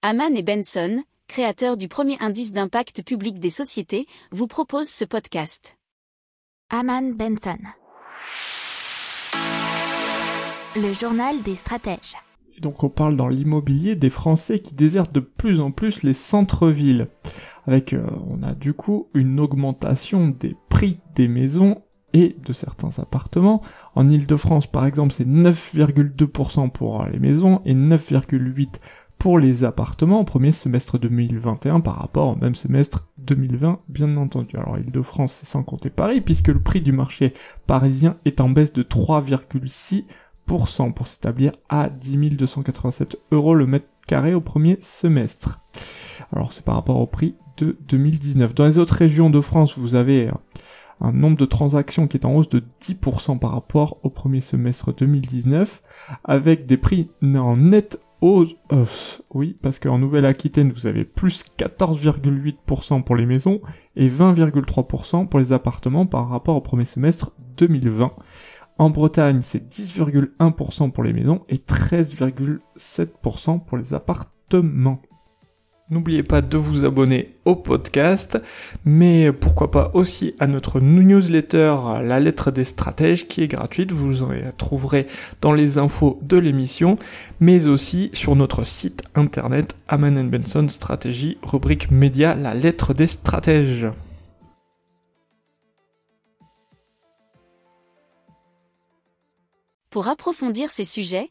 Haman et Benson, créateurs du premier indice d'impact public des sociétés, vous proposent ce podcast. Haman Benson. Le journal des stratèges. Et donc on parle dans l'immobilier des Français qui désertent de plus en plus les centres-villes. Avec, euh, on a du coup une augmentation des prix des maisons et de certains appartements. En Ile-de-France, par exemple, c'est 9,2% pour les maisons et 9,8% pour les appartements au premier semestre 2021 par rapport au même semestre 2020, bien entendu. Alors Ile-de-France, c'est sans compter Paris, puisque le prix du marché parisien est en baisse de 3,6% pour s'établir à 10 287 euros le mètre carré au premier semestre. Alors c'est par rapport au prix de 2019. Dans les autres régions de France, vous avez un nombre de transactions qui est en hausse de 10% par rapport au premier semestre 2019, avec des prix en net oui, parce qu'en Nouvelle-Aquitaine, vous avez plus 14,8% pour les maisons et 20,3% pour les appartements par rapport au premier semestre 2020. En Bretagne, c'est 10,1% pour les maisons et 13,7% pour les appartements. N'oubliez pas de vous abonner au podcast, mais pourquoi pas aussi à notre newsletter La lettre des stratèges qui est gratuite, vous en trouverez dans les infos de l'émission, mais aussi sur notre site internet Aman Benson Stratégie, rubrique média La lettre des stratèges. Pour approfondir ces sujets,